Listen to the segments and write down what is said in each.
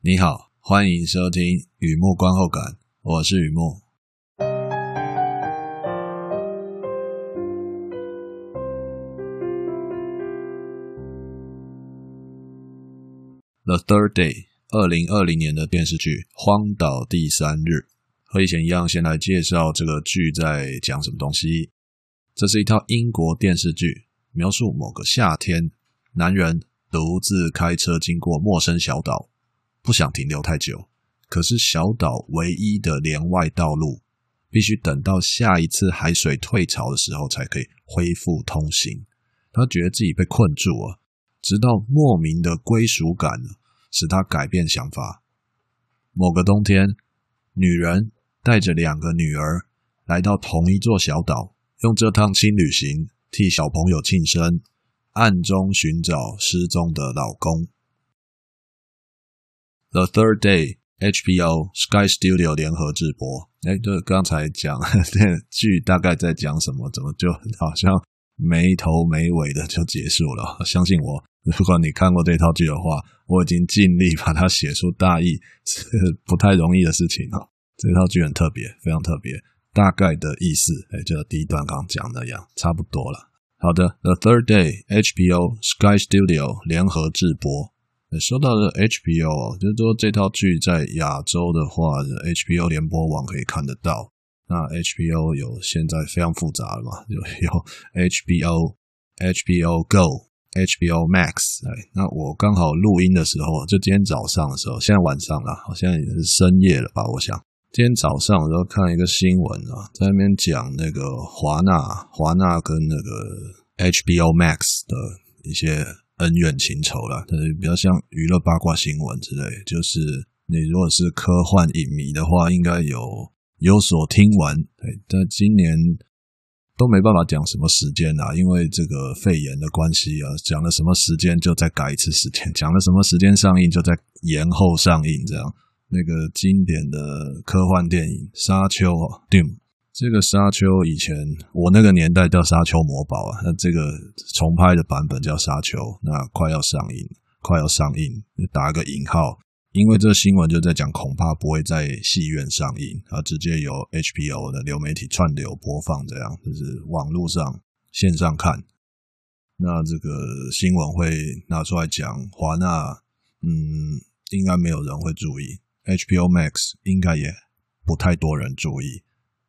你好，欢迎收听雨木观后感，我是雨木。The Third Day，二零二零年的电视剧《荒岛第三日》，和以前一样，先来介绍这个剧在讲什么东西。这是一套英国电视剧，描述某个夏天，男人独自开车经过陌生小岛。不想停留太久，可是小岛唯一的连外道路必须等到下一次海水退潮的时候才可以恢复通行。他觉得自己被困住了，直到莫名的归属感使他改变想法。某个冬天，女人带着两个女儿来到同一座小岛，用这趟轻旅行替小朋友庆生，暗中寻找失踪的老公。The Third Day HBO Sky Studio 联合制播。哎，就刚才讲 这剧大概在讲什么？怎么就好像没头没尾的就结束了？相信我，如果你看过这套剧的话，我已经尽力把它写出大意，是 不太容易的事情哦。这套剧很特别，非常特别。大概的意思，哎，就第一段刚讲的那样，差不多了。好的，The Third Day HBO Sky Studio 联合制播。说到的 HBO，就是说这套剧在亚洲的话，HBO 联播网可以看得到。那 HBO 有现在非常复杂了嘛，有有 HBO、HBO Go、HBO Max。哎，那我刚好录音的时候，就今天早上的时候，现在晚上了，好像也是深夜了吧？我想今天早上我就看一个新闻啊，在那边讲那个华纳、华纳跟那个 HBO Max 的一些。恩怨情仇啦，但是比较像娱乐八卦新闻之类。就是你如果是科幻影迷的话，应该有有所听闻。对，但今年都没办法讲什么时间啦，因为这个肺炎的关系啊，讲了什么时间就再改一次时间，讲了什么时间上映就再延后上映，这样。那个经典的科幻电影《沙丘》Dune 这个沙丘以前我那个年代叫沙丘魔堡啊，那这个重拍的版本叫沙丘，那快要上映，快要上映，打个引号，因为这新闻就在讲，恐怕不会在戏院上映，啊直接由 HBO 的流媒体串流播放，这样就是网络上线上看。那这个新闻会拿出来讲，华纳，嗯，应该没有人会注意，HBO Max 应该也不太多人注意。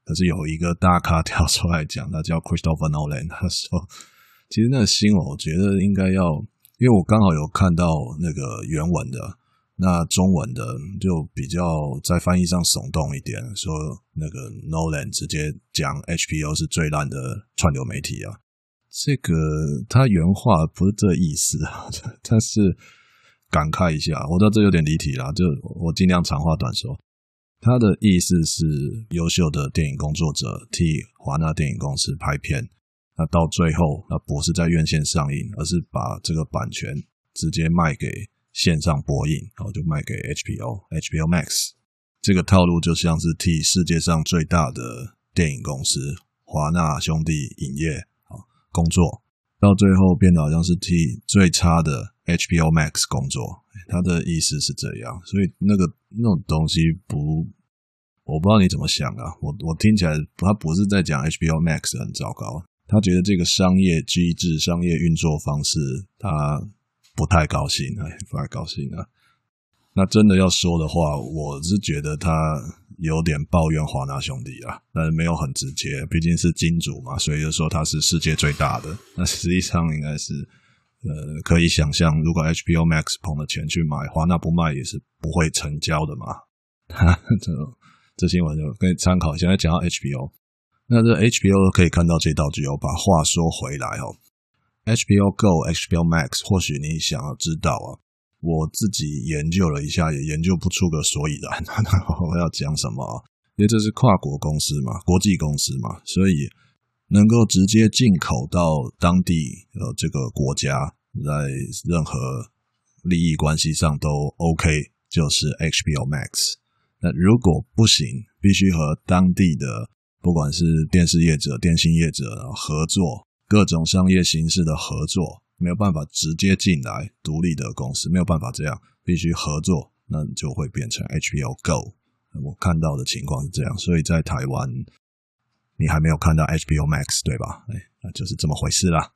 可是有一个大咖跳出来讲，他叫 Christopher Nolan，他说：“其实那个新闻，我觉得应该要，因为我刚好有看到那个原文的，那中文的就比较在翻译上耸动一点，说那个 Nolan 直接讲 HBO 是最烂的串流媒体啊，这个他原话不是这意思啊，但是感慨一下，我知道这有点离题了，就我尽量长话短说。”他的意思是，优秀的电影工作者替华纳电影公司拍片，那到最后，那不是在院线上映，而是把这个版权直接卖给线上播映，然后就卖给 HBO、HBO Max。这个套路就像是替世界上最大的电影公司华纳兄弟影业啊工作，到最后变得好像是替最差的 HBO Max 工作。他的意思是这样，所以那个那种东西不，我不知道你怎么想啊。我我听起来，他不是在讲 HBO Max 很糟糕，他觉得这个商业机制、商业运作方式，他不太高兴，哎，不太高兴啊。那真的要说的话，我是觉得他有点抱怨华纳兄弟啊，但是没有很直接，毕竟是金主嘛，所以就说他是世界最大的。那实际上应该是。呃，可以想象，如果 HBO Max 捧了钱去买，华纳不卖也是不会成交的嘛。哈，这这新闻就可以参考。现在讲到 HBO，那这 HBO 可以看到这道具哦。把话说回来哦，HBO Go、HBO Max，或许你想要知道啊，我自己研究了一下，也研究不出个所以然。我要讲什么？因为这是跨国公司嘛，国际公司嘛，所以。能够直接进口到当地呃这个国家，在任何利益关系上都 OK，就是 HBO Max。那如果不行，必须和当地的不管是电视业者、电信业者合作，各种商业形式的合作，没有办法直接进来独立的公司，没有办法这样，必须合作，那就会变成 HBO Go。我看到的情况是这样，所以在台湾你还没有看到 HBO Max 对吧？哎，那就是这么回事啦。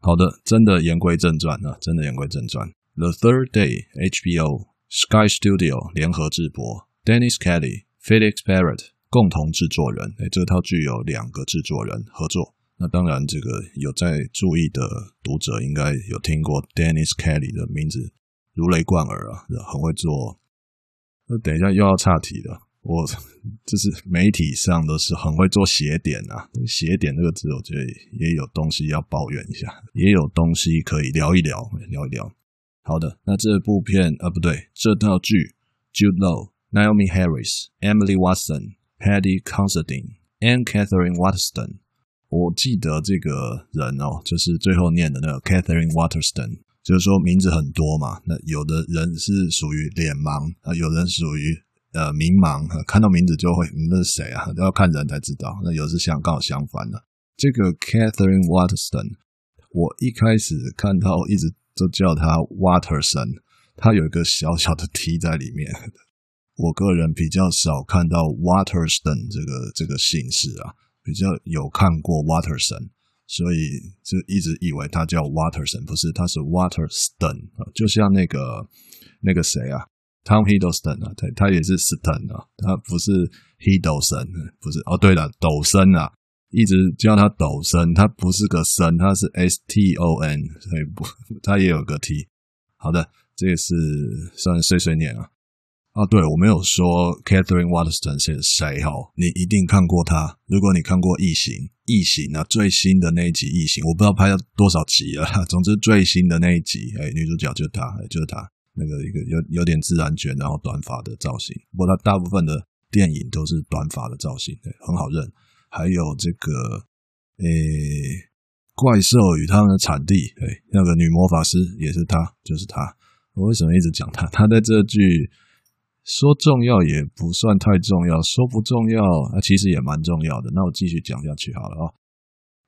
好的，真的言归正传啊，真的言归正传。The Third Day HBO Sky Studio 联合制播，Dennis Kelly、Felix Barrett 共同制作人。哎，这套剧有两个制作人合作。那当然，这个有在注意的读者应该有听过 Dennis Kelly 的名字，如雷贯耳啊，很会做。那等一下又要岔题了。我就是媒体上都是很会做写点啊，写点这个字，我觉得也有东西要抱怨一下，也有东西可以聊一聊，聊一聊。好的，那这部片啊，不对，这套剧，Jude Law、Naomi Harris、Emily Watson、Paddy Considine、Anne Catherine Waterston。我记得这个人哦，就是最后念的那个 Catherine Waterston，就是说名字很多嘛。那有的人是属于脸盲啊，有人属于。呃，名盲看到名字就会，那是谁啊？都要看人才知道。那有时相刚好相反的。这个 Catherine Waterston，我一开始看到一直都叫他 Waterson，他有一个小小的 T 在里面。我个人比较少看到 Waterston 这个这个姓氏啊，比较有看过 Waterson，所以就一直以为他叫 Waterson，不是，他是 Waterston，就像那个那个谁啊。Tom Hiddleston 啊，对，他也是 Ston 啊，他不是 Hiddleston，不是哦。对了，抖森啊，一直叫他抖森，他不是个森，他是 S T O N，所以不，他也有个 T。好的，这个是算碎碎念啊。啊，对，我没有说 Catherine Waterston 是谁哈，你一定看过他。如果你看过《异形》，《异形》啊，最新的那一集《异形》，我不知道拍了多少集了，总之最新的那一集，哎，女主角就是他，哎，就是他。那个一个有有点自然卷，然后短发的造型。不过他大部分的电影都是短发的造型，对，很好认。还有这个，诶，怪兽与他们的产地，对，那个女魔法师也是他，就是他。我为什么一直讲他？他在这剧说重要也不算太重要，说不重要啊，其实也蛮重要的。那我继续讲下去好了啊。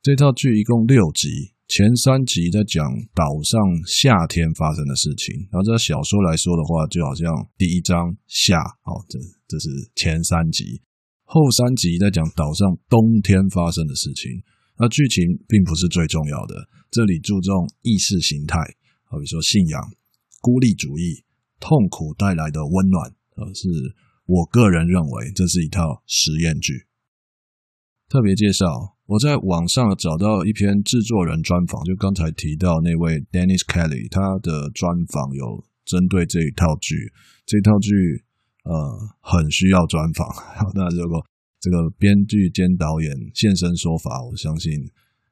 这套剧一共六集。前三集在讲岛上夏天发生的事情，然后这小说来说的话，就好像第一章夏，哦，这这是前三集，后三集在讲岛上冬天发生的事情。那剧情并不是最重要的，这里注重意识形态，好比说信仰、孤立主义、痛苦带来的温暖，呃，是我个人认为这是一套实验剧。特别介绍。我在网上找到一篇制作人专访，就刚才提到那位 Dennis Kelly，他的专访有针对这一套剧，这套剧呃很需要专访。那如果这个编剧兼导演现身说法，我相信，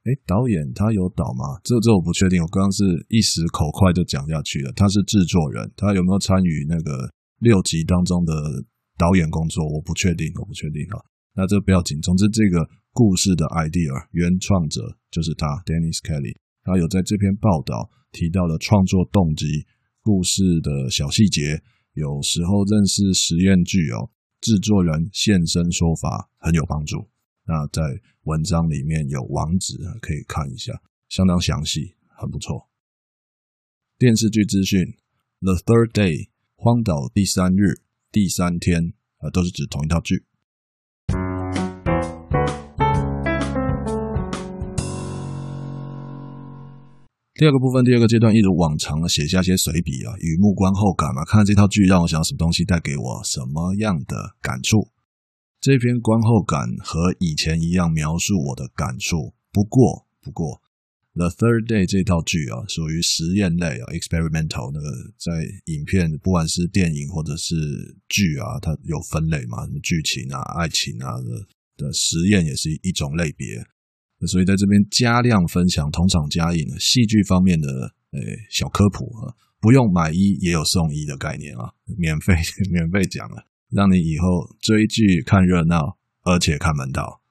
诶，导演他有导吗？这这我不确定，我刚刚是一时口快就讲下去了。他是制作人，他有没有参与那个六集当中的导演工作？我不确定，我不确定哈。那这不要紧，总之这个。故事的 idea 原创者就是他，Dennis Kelly。他有在这篇报道提到了创作动机、故事的小细节，有时候认识实验剧哦，制作人现身说法很有帮助。那在文章里面有网址可以看一下，相当详细，很不错。电视剧资讯：The Third Day，荒岛第三日、第三天，啊，都是指同一套剧。第二个部分，第二个阶段，一如往常的写下些随笔啊，与目观后感嘛。看看这套剧让我想什么东西，带给我什么样的感触。这篇观后感和以前一样，描述我的感触。不过，不过，《The Third Day》这套剧啊，属于实验类啊，experimental。那个在影片，不管是电影或者是剧啊，它有分类嘛，什么剧情啊、爱情啊的的实验也是一种类别。所以在这边加量分享，同场加映，戏剧方面的诶小科普啊，不用买一也有送一的概念啊，免费 免费讲了，让你以后追剧看热闹，而且看门道。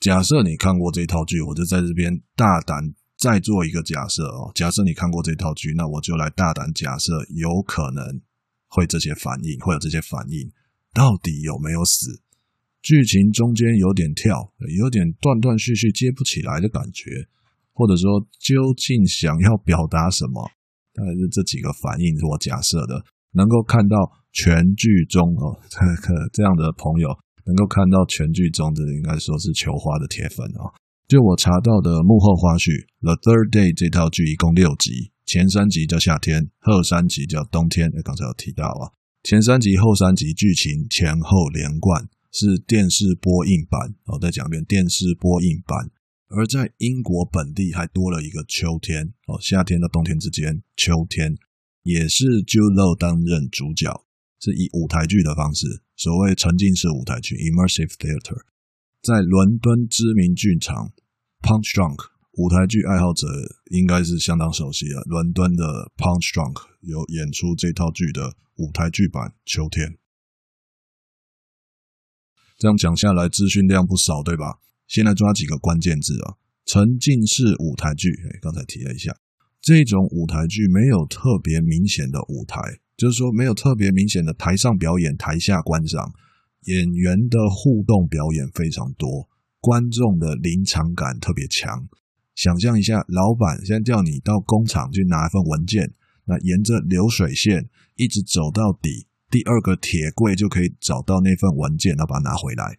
假设你看过这套剧，我就在这边大胆再做一个假设哦。假设你看过这套剧，那我就来大胆假设，有可能会这些反应，会有这些反应，到底有没有死？剧情中间有点跳，有点断断续续接不起来的感觉，或者说究竟想要表达什么？大概是这几个反应是我假设的。能够看到全剧终哦，这 个这样的朋友能够看到全剧终的，应该说是球花的铁粉哦。就我查到的幕后花絮，《The Third Day》这套剧一共六集，前三集叫夏天，后三集叫冬天。刚才有提到啊，前三集后三集剧情前后连贯，是电视播映版。我再讲一遍，电视播映版。而在英国本地还多了一个秋天哦，夏天到冬天之间，秋天也是 Jude Law 担任主角，是以舞台剧的方式，所谓沉浸式舞台剧 （immersive theater），在伦敦知名剧场。Punch Drunk 舞台剧爱好者应该是相当熟悉了。伦敦的 Punch Drunk 有演出这套剧的舞台剧版《秋天》。这样讲下来，资讯量不少，对吧？先来抓几个关键字啊：沉浸式舞台剧。哎，刚才提了一下，这种舞台剧没有特别明显的舞台，就是说没有特别明显的台上表演、台下观赏，演员的互动表演非常多。观众的临场感特别强，想象一下，老板现在叫你到工厂去拿一份文件，那沿着流水线一直走到底，第二个铁柜就可以找到那份文件，然后把它拿回来，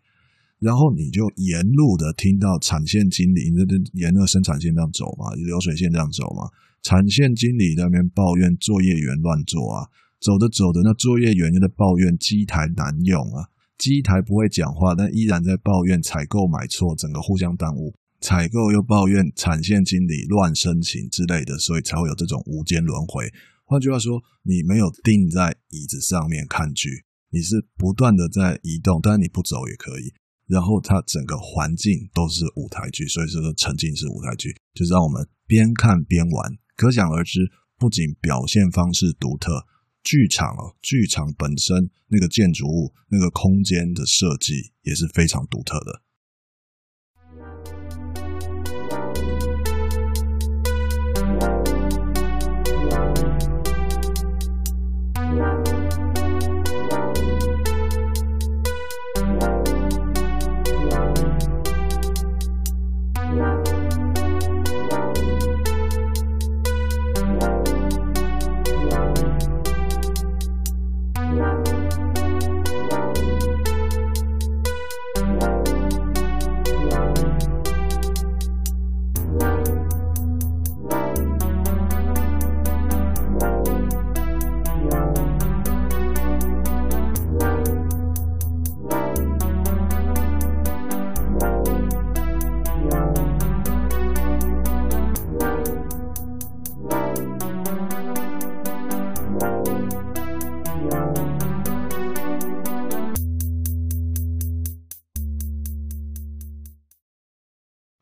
然后你就沿路的听到产线经理，那沿着生产线这样走嘛，流水线这样走嘛，产线经理在那边抱怨作业员乱做啊，走着走着，那作业员又在抱怨机台难用啊。机台不会讲话，但依然在抱怨采购买错，整个互相耽误。采购又抱怨产线经理乱申请之类的，所以才会有这种无间轮回。换句话说，你没有定在椅子上面看剧，你是不断的在移动，但是你不走也可以。然后它整个环境都是舞台剧，所以说沉浸式舞台剧就是让我们边看边玩。可想而知，不仅表现方式独特。剧场哦，剧场本身那个建筑物、那个空间的设计也是非常独特的。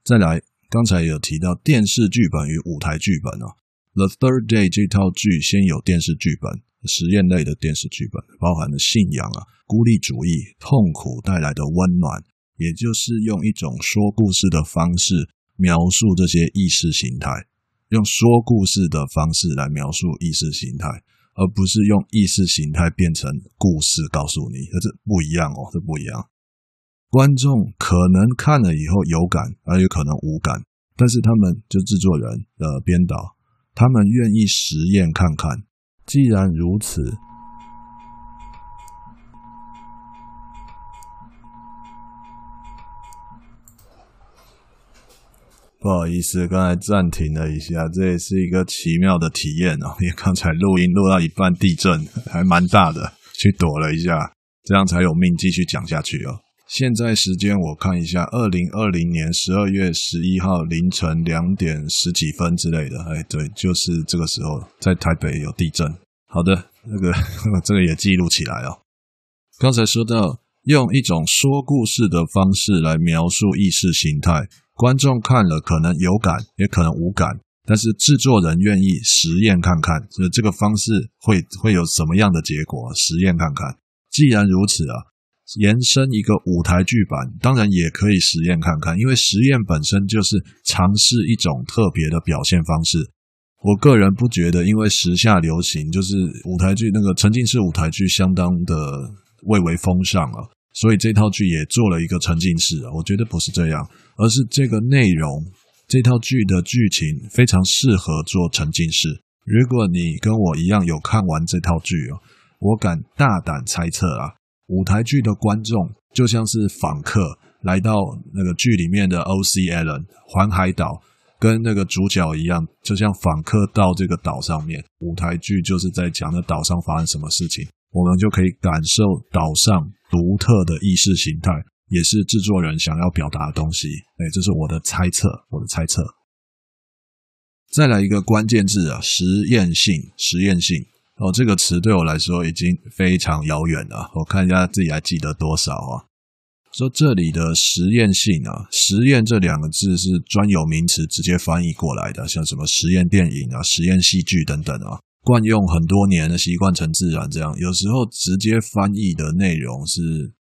再来，刚才有提到电视剧本与舞台剧本哦。The Third Day 这套剧先有电视剧本，实验类的电视剧本，包含了信仰啊、孤立主义、痛苦带来的温暖，也就是用一种说故事的方式描述这些意识形态，用说故事的方式来描述意识形态，而不是用意识形态变成故事告诉你，这不一样哦，这不一样。观众可能看了以后有感，而有可能无感，但是他们就制作人的编导，他们愿意实验看看。既然如此，不好意思，刚才暂停了一下，这也是一个奇妙的体验哦。因为刚才录音录到一半，地震还蛮大的，去躲了一下，这样才有命继续讲下去哦。现在时间我看一下，二零二零年十二月十一号凌晨两点十几分之类的，哎，对，就是这个时候在台北有地震。好的，那个 这个也记录起来哦。刚才说到用一种说故事的方式来描述意识形态，观众看了可能有感，也可能无感，但是制作人愿意实验看看，所以这个方式会会有什么样的结果？实验看看。既然如此啊。延伸一个舞台剧版，当然也可以实验看看，因为实验本身就是尝试一种特别的表现方式。我个人不觉得，因为时下流行就是舞台剧那个沉浸式舞台剧相当的蔚为风尚啊，所以这套剧也做了一个沉浸式。我觉得不是这样，而是这个内容，这套剧的剧情非常适合做沉浸式，如果你跟我一样有看完这套剧哦，我敢大胆猜测啊，舞台剧的观众就像是访客来到那个剧里面的 O.C. Allen 环海岛，跟那个主角一样，就像访客到这个岛上面，舞台剧就是在讲那岛上发生什么事情，我们就可以感受岛上独特的意识形态，也是制作人想要表达的东西。哎，这是我的猜测，我的猜测。再来一个关键字啊，实验性，实验性哦，这个词对我来说已经非常遥远了。我看一下自己还记得多少啊？说这里的实验性啊，实验这两个字是专有名词，直接翻译过来的，像什么实验电影啊、实验戏剧等等啊，惯用很多年的习惯成自然这样。有时候直接翻译的内容是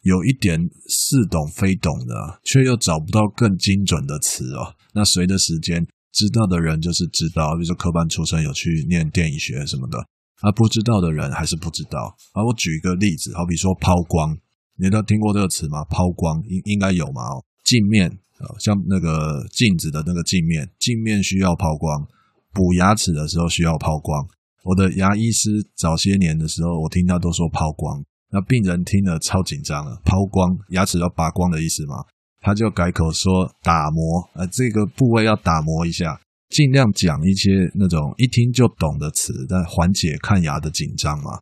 有一点似懂非懂的，却又找不到更精准的词哦。那随着时间。知道的人就是知道，比如说科班出身有去念电影学什么的，而不知道的人还是不知道。啊，我举一个例子，好比说抛光，你都听过这个词吗？抛光应应该有嘛？哦，镜面啊，像那个镜子的那个镜面，镜面需要抛光，补牙齿的时候需要抛光。我的牙医师早些年的时候，我听他都说抛光，那病人听了超紧张了，抛光牙齿要拔光的意思吗？他就改口说打磨，呃，这个部位要打磨一下，尽量讲一些那种一听就懂的词，但缓解看牙的紧张嘛。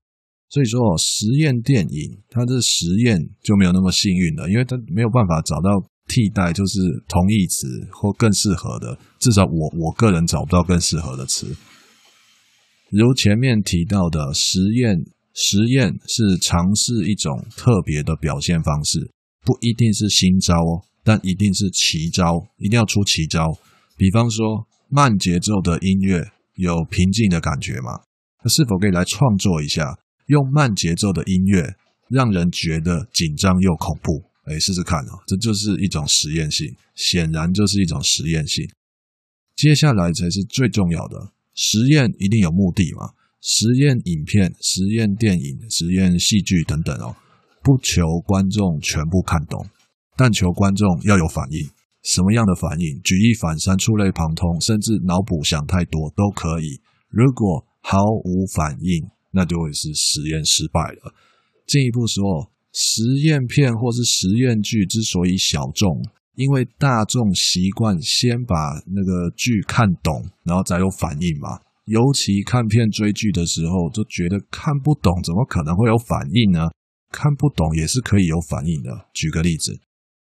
所以说，实验电影它的实验就没有那么幸运了，因为它没有办法找到替代，就是同义词或更适合的。至少我我个人找不到更适合的词。如前面提到的实验，实验是尝试一种特别的表现方式，不一定是新招哦。但一定是奇招，一定要出奇招。比方说，慢节奏的音乐有平静的感觉吗？那是否可以来创作一下，用慢节奏的音乐让人觉得紧张又恐怖？哎，试试看哦，这就是一种实验性，显然就是一种实验性。接下来才是最重要的，实验一定有目的嘛？实验影片、实验电影、实验戏剧等等哦，不求观众全部看懂。但求观众要有反应，什么样的反应？举一反三、触类旁通，甚至脑补想太多都可以。如果毫无反应，那就会是实验失败了。进一步说，实验片或是实验剧之所以小众，因为大众习惯先把那个剧看懂，然后再有反应嘛。尤其看片追剧的时候，就觉得看不懂，怎么可能会有反应呢？看不懂也是可以有反应的。举个例子。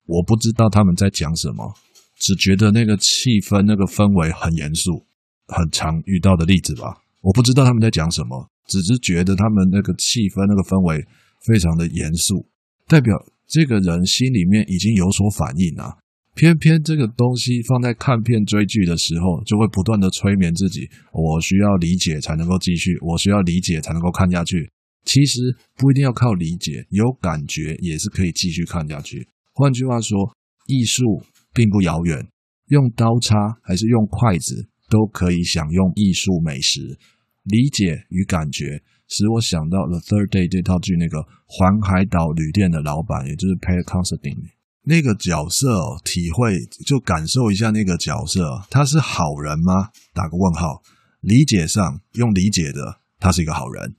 我不知道他们在讲什么，只觉得那个气氛、那个氛围很严肃，很常遇到的例子吧。我不知道他们在讲什么，只是觉得他们那个气氛、那个氛围非常的严肃，代表这个人心里面已经有所反应啊。偏偏这个东西放在看片追剧的时候，就会不断的催眠自己：我需要理解才能够继续，我需要理解才能够看下去。其实不一定要靠理解，有感觉也是可以继续看下去。换句话说，艺术并不遥远，用刀叉还是用筷子都可以享用艺术美食。理解与感觉使我想到了《Third Day》这套剧，那个环海岛旅店的老板，也就是 Pat Considine 那个角色哦，体会就感受一下那个角色，他是好人吗？打个问号。理解上用理解的，他是一个好人；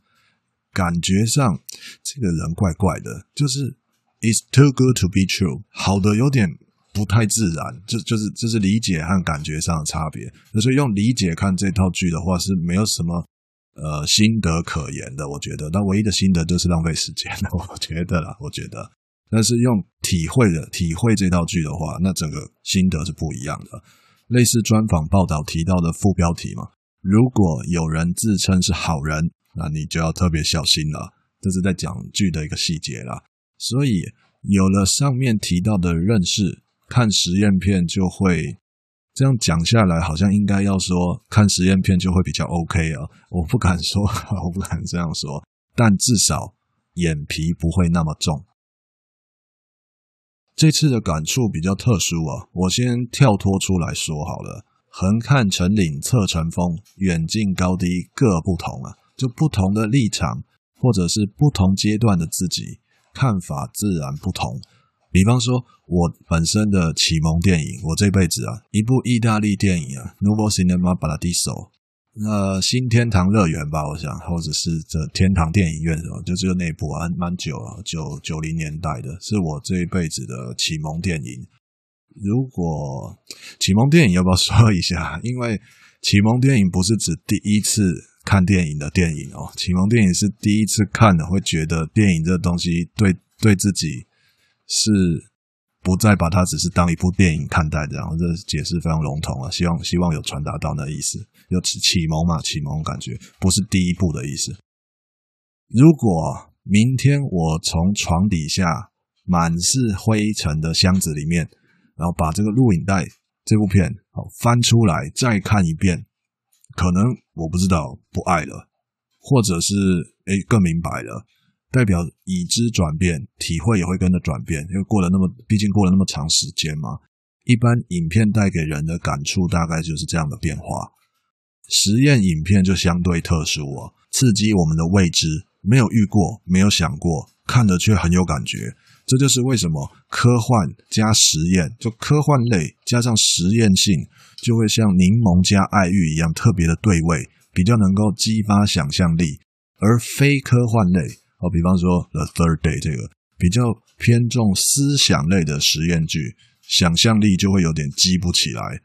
感觉上这个人怪怪的，就是。It's too good to be true，好的有点不太自然，就就是这是理解和感觉上的差别。那所以用理解看这套剧的话是没有什么呃心得可言的，我觉得。那唯一的心得就是浪费时间了，我觉得啦，我觉得。但是用体会的体会这套剧的话，那整个心得是不一样的。类似专访报道提到的副标题嘛，如果有人自称是好人，那你就要特别小心了。这是在讲剧的一个细节啦。所以有了上面提到的认识，看实验片就会这样讲下来，好像应该要说看实验片就会比较 OK 啊。我不敢说，我不敢这样说，但至少眼皮不会那么重。这次的感触比较特殊啊，我先跳脱出来说好了。横看成岭侧成峰，远近高低各不同啊，就不同的立场，或者是不同阶段的自己。看法自然不同。比方说，我本身的启蒙电影，我这辈子啊，一部意大利电影啊，《Nuovo Cinema Paradiso》那新天堂乐园吧，我想，或者是这天堂电影院什么，就这个那部啊，蛮久了，九九零年代的，是我这一辈子的启蒙电影。如果启蒙电影要不要说一下？因为启蒙电影不是指第一次看电影的电影哦，启蒙电影是第一次看的会觉得电影这东西对对自己是。不再把它只是当一部电影看待，的。然后这解释非常笼统啊。希望希望有传达到那意思，有启蒙嘛？启蒙感觉不是第一部的意思。如果明天我从床底下满是灰尘的箱子里面，然后把这个录影带这部片好翻出来再看一遍，可能我不知道不爱了，或者是诶更明白了。代表已知转变，体会也会跟着转变，因为过了那么，毕竟过了那么长时间嘛。一般影片带给人的感触大概就是这样的变化。实验影片就相对特殊哦，刺激我们的未知，没有遇过，没有想过，看了却很有感觉。这就是为什么科幻加实验，就科幻类加上实验性，就会像柠檬加爱玉一样特别的对味，比较能够激发想象力，而非科幻类。哦，比方说《The Third Day》这个比较偏重思想类的实验剧，想象力就会有点激不起来。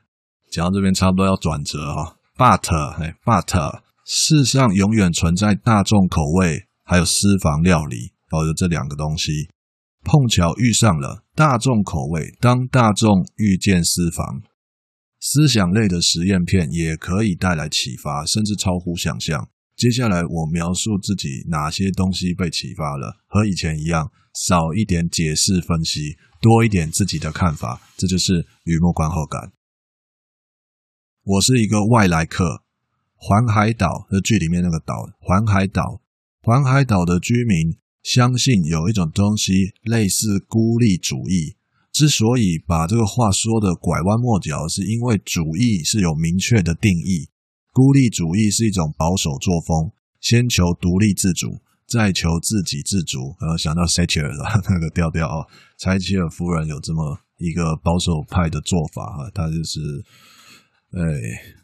讲到这边差不多要转折哈，But 哎，But 世上永远存在大众口味还有私房料理，哦，有这两个东西碰巧遇上了大众口味。当大众遇见私房，思想类的实验片也可以带来启发，甚至超乎想象。接下来我描述自己哪些东西被启发了，和以前一样，少一点解释分析，多一点自己的看法，这就是雨幕观后感。我是一个外来客，环海岛的剧里面那个岛，环海岛，环海岛的居民相信有一种东西类似孤立主义，之所以把这个话说的拐弯抹角，是因为主义是有明确的定义。孤立主义是一种保守作风，先求独立自主，再求自给自足。呃，想到塞切尔的那个调调啊，柴切尔夫人有这么一个保守派的做法哈，她就是，哎，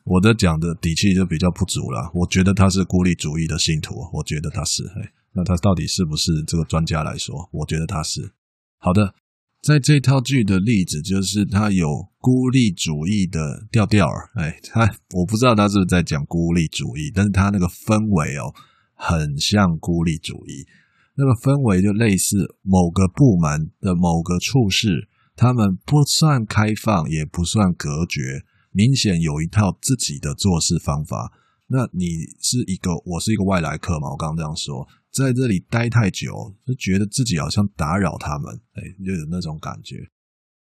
我的讲的底气就比较不足了。我觉得他是孤立主义的信徒，我觉得他是。哎，那他到底是不是这个专家来说？我觉得他是。好的。在这套剧的例子，就是他有孤立主义的调调儿，哎，他我不知道他是不是在讲孤立主义，但是他那个氛围哦，很像孤立主义，那个氛围就类似某个部门的某个处室，他们不算开放，也不算隔绝，明显有一套自己的做事方法。那你是一个，我是一个外来客嘛，我刚刚这样说。在这里待太久，就觉得自己好像打扰他们，哎，就有那种感觉。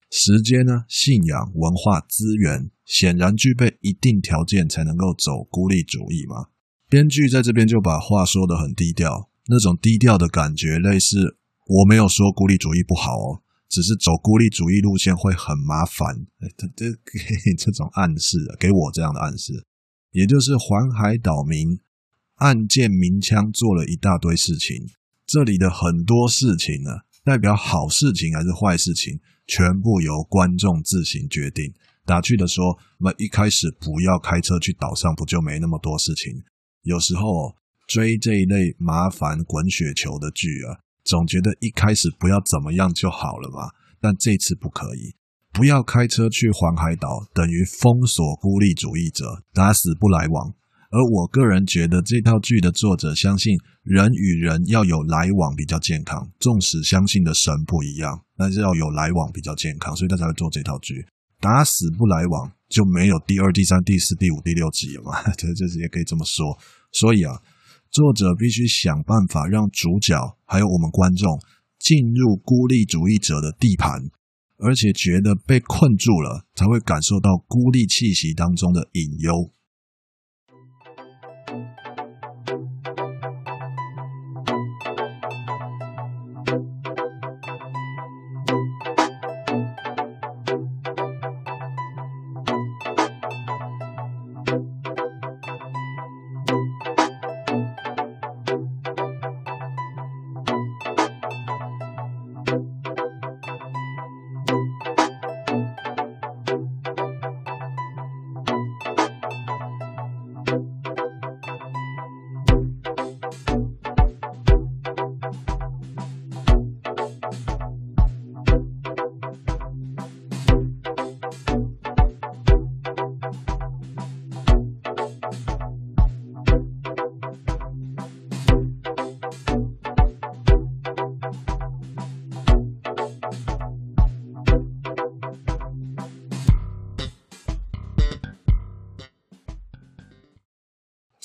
时间呢，信仰、文化、资源，显然具备一定条件才能够走孤立主义嘛。编剧在这边就把话说得很低调，那种低调的感觉，类似我没有说孤立主义不好哦，只是走孤立主义路线会很麻烦。这这给 这种暗示，给我这样的暗示，也就是环海岛民。暗箭鸣枪做了一大堆事情，这里的很多事情呢，代表好事情还是坏事情，全部由观众自行决定。打趣的说，那么一开始不要开车去岛上，不就没那么多事情？有时候追这一类麻烦滚雪球的剧啊，总觉得一开始不要怎么样就好了嘛。但这次不可以，不要开车去环海岛，等于封锁孤立主义者，打死不来往。而我个人觉得，这套剧的作者相信人与人要有来往比较健康，纵使相信的神不一样，但是要有来往比较健康，所以他才会做这套剧。打死不来往，就没有第二、第三、第四、第五、第六集了嘛？这这是也可以这么说。所以啊，作者必须想办法让主角还有我们观众进入孤立主义者的地盘，而且觉得被困住了，才会感受到孤立气息当中的隐忧。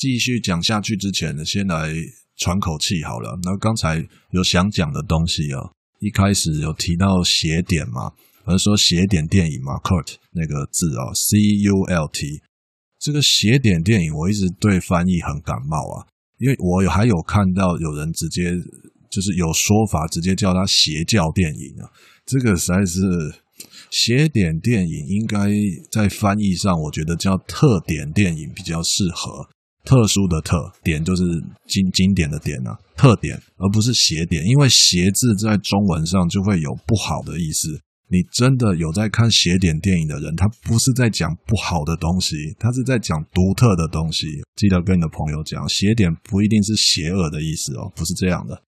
继续讲下去之前呢，先来喘口气好了。那刚才有想讲的东西啊，一开始有提到邪点嘛，而说邪点电影嘛，cult 那个字啊，C U L T，这个邪点电影我一直对翻译很感冒啊，因为我有还有看到有人直接就是有说法直接叫它邪教电影啊，这个实在是。邪点电影应该在翻译上，我觉得叫特点电影比较适合。特殊的特点就是经经典的点啊，特点，而不是邪点，因为邪字在中文上就会有不好的意思。你真的有在看邪点电影的人，他不是在讲不好的东西，他是在讲独特的东西。记得跟你的朋友讲，邪点不一定是邪恶的意思哦，不是这样的。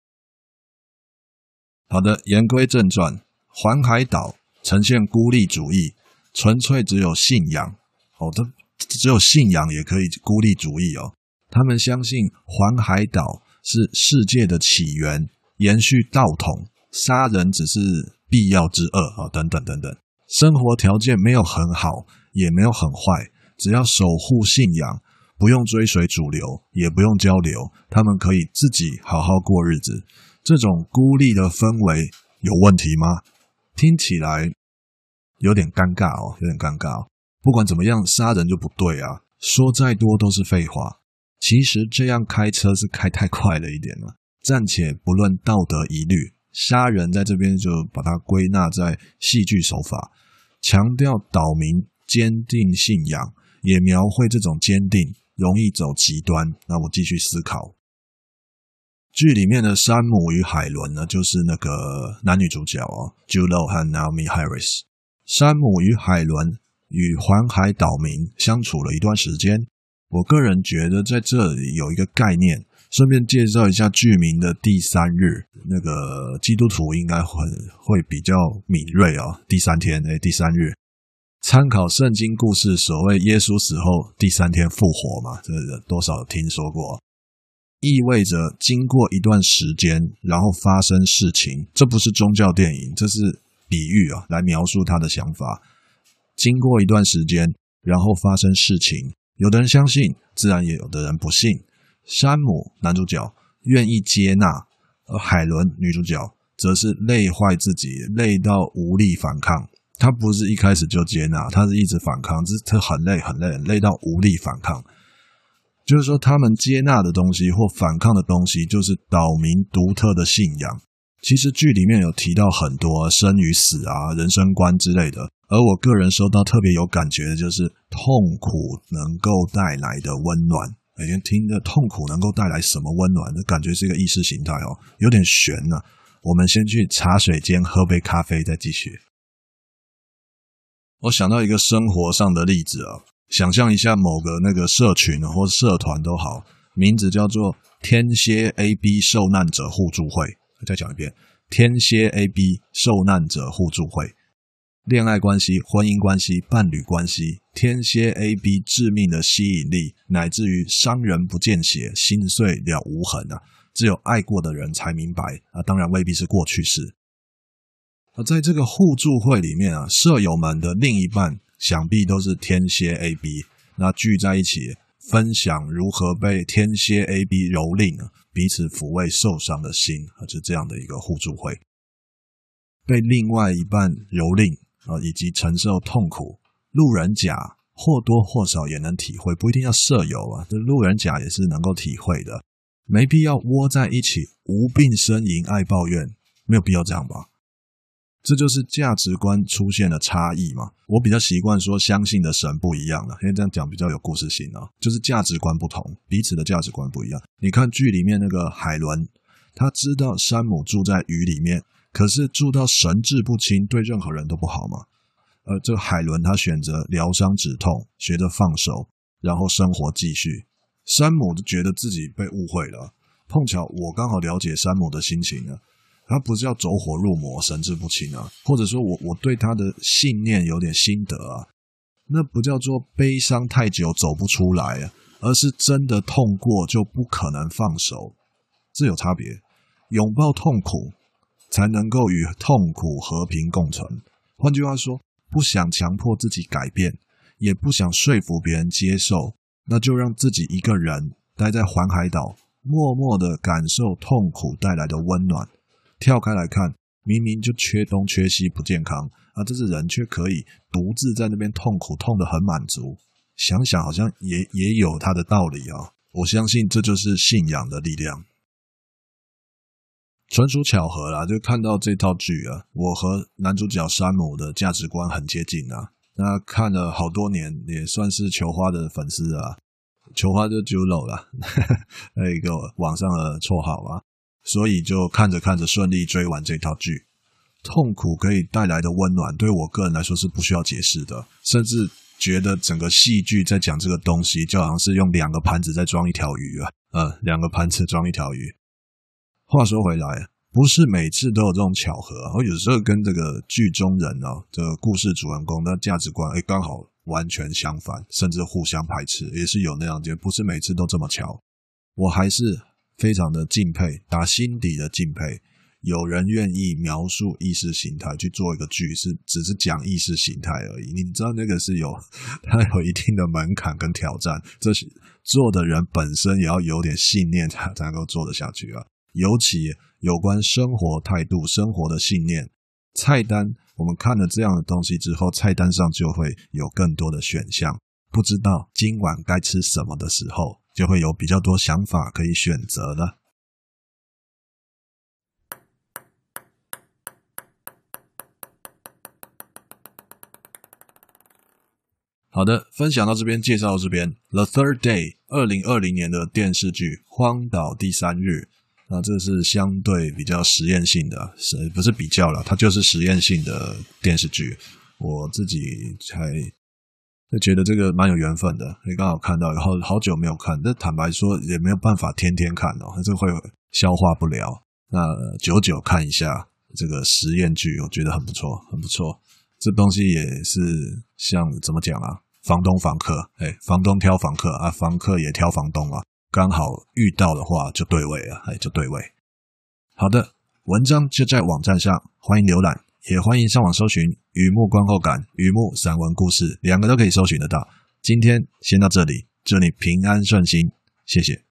好的，言归正传，环海岛。呈现孤立主义，纯粹只有信仰哦，这只有信仰也可以孤立主义哦。他们相信环海岛是世界的起源，延续道统，杀人只是必要之恶啊，等等等等。生活条件没有很好，也没有很坏，只要守护信仰，不用追随主流，也不用交流，他们可以自己好好过日子。这种孤立的氛围有问题吗？听起来有点尴尬哦，有点尴尬。不管怎么样，杀人就不对啊！说再多都是废话。其实这样开车是开太快了一点了。暂且不论道德疑虑，杀人在这边就把它归纳在戏剧手法，强调岛民坚定信仰，也描绘这种坚定容易走极端。那我继续思考。剧里面的山姆与海伦呢，就是那个男女主角哦，Jude Law 和 Naomi Harris。山姆与海伦与环海岛民相处了一段时间。我个人觉得在这里有一个概念，顺便介绍一下剧名的第三日。那个基督徒应该很会比较敏锐哦。第三天，诶，第三日，参考圣经故事，所谓耶稣死后第三天复活嘛，这多少听说过。意味着经过一段时间，然后发生事情，这不是宗教电影，这是比喻啊，来描述他的想法。经过一段时间，然后发生事情，有的人相信，自然也有的人不信。山姆男主角愿意接纳，而海伦女主角则是累坏自己，累到无力反抗。他不是一开始就接纳，他是一直反抗，只是很累，很累，累到无力反抗。就是说，他们接纳的东西或反抗的东西，就是岛民独特的信仰。其实剧里面有提到很多生与死啊、人生观之类的。而我个人收到特别有感觉的，就是痛苦能够带来的温暖。每天听着痛苦能够带来什么温暖，那感觉是一个意识形态哦，有点玄呢、啊。我们先去茶水间喝杯咖啡，再继续。我想到一个生活上的例子啊。想象一下某个那个社群或社团都好，名字叫做“天蝎 AB 受难者互助会”。再讲一遍，“天蝎 AB 受难者互助会”。恋爱关系、婚姻关系、伴侣关系，天蝎 AB 致命的吸引力，乃至于伤人不见血，心碎了无痕啊！只有爱过的人才明白啊，当然未必是过去式。而在这个互助会里面啊，舍友们的另一半。想必都是天蝎 AB，那聚在一起分享如何被天蝎 AB 蹂躏，彼此抚慰受伤的心，啊就这样的一个互助会。被另外一半蹂躏啊，以及承受痛苦，路人甲或多或少也能体会，不一定要舍友啊，这路人甲也是能够体会的。没必要窝在一起无病呻吟爱抱怨，没有必要这样吧。这就是价值观出现了差异嘛。我比较习惯说相信的神不一样了，因为这样讲比较有故事性啊。就是价值观不同，彼此的价值观不一样。你看剧里面那个海伦，他知道山姆住在雨里面，可是住到神志不清，对任何人都不好嘛。而这个海伦他选择疗伤止痛，学着放手，然后生活继续。山姆觉得自己被误会了，碰巧我刚好了解山姆的心情呢。他不是要走火入魔、神志不清啊，或者说我我对他的信念有点心得啊，那不叫做悲伤太久走不出来啊，而是真的痛过就不可能放手，这有差别。拥抱痛苦，才能够与痛苦和平共存。换句话说，不想强迫自己改变，也不想说服别人接受，那就让自己一个人待在环海岛，默默的感受痛苦带来的温暖。跳开来看，明明就缺东缺西，不健康，而这是人却可以独自在那边痛苦，痛得很满足。想想好像也也有他的道理啊！我相信这就是信仰的力量。纯属巧合啦，就看到这套剧啊，我和男主角山姆的价值观很接近啊。那看了好多年，也算是球花的粉丝啊。球花就 Julo 了，那一个网上的绰号啊。所以就看着看着顺利追完这套剧。痛苦可以带来的温暖，对我个人来说是不需要解释的，甚至觉得整个戏剧在讲这个东西，就好像是用两个盘子在装一条鱼啊。嗯，两个盘子装一条鱼。话说回来，不是每次都有这种巧合。我有时候跟这个剧中人哦，这个故事主人公的价值观，哎，刚好完全相反，甚至互相排斥，也是有那样就。不是每次都这么巧。我还是非常的敬佩，打心底的敬佩，有人愿意描述意识形态去做一个剧，是只是讲意识形态而已。你知道那个是有它有一定的门槛跟挑战，这是做的人本身也要有点信念才才能够做得下去啊。尤其有关生活态度、生活的信念，菜单我们看了这样的东西之后，菜单上就会有更多的选项。不知道今晚该吃什么的时候，就会有比较多想法可以选择了。好的，分享到这边，介绍到这边，《The Third Day》二零二零年的电视剧《荒岛第三日》。那这是相对比较实验性的，是不是比较了？它就是实验性的电视剧。我自己还觉得这个蛮有缘分的，也刚好看到，然后好久没有看，但坦白说也没有办法天天看哦，这会消化不了。那久久看一下这个实验剧，我觉得很不错，很不错。这东西也是像怎么讲啊？房东房客，哎，房东挑房客啊，房客也挑房东啊。刚好遇到的话就对位了，哎，就对位。好的，文章就在网站上，欢迎浏览，也欢迎上网搜寻《雨幕观后感》《雨幕散文故事》，两个都可以搜寻得到。今天先到这里，祝你平安顺心，谢谢。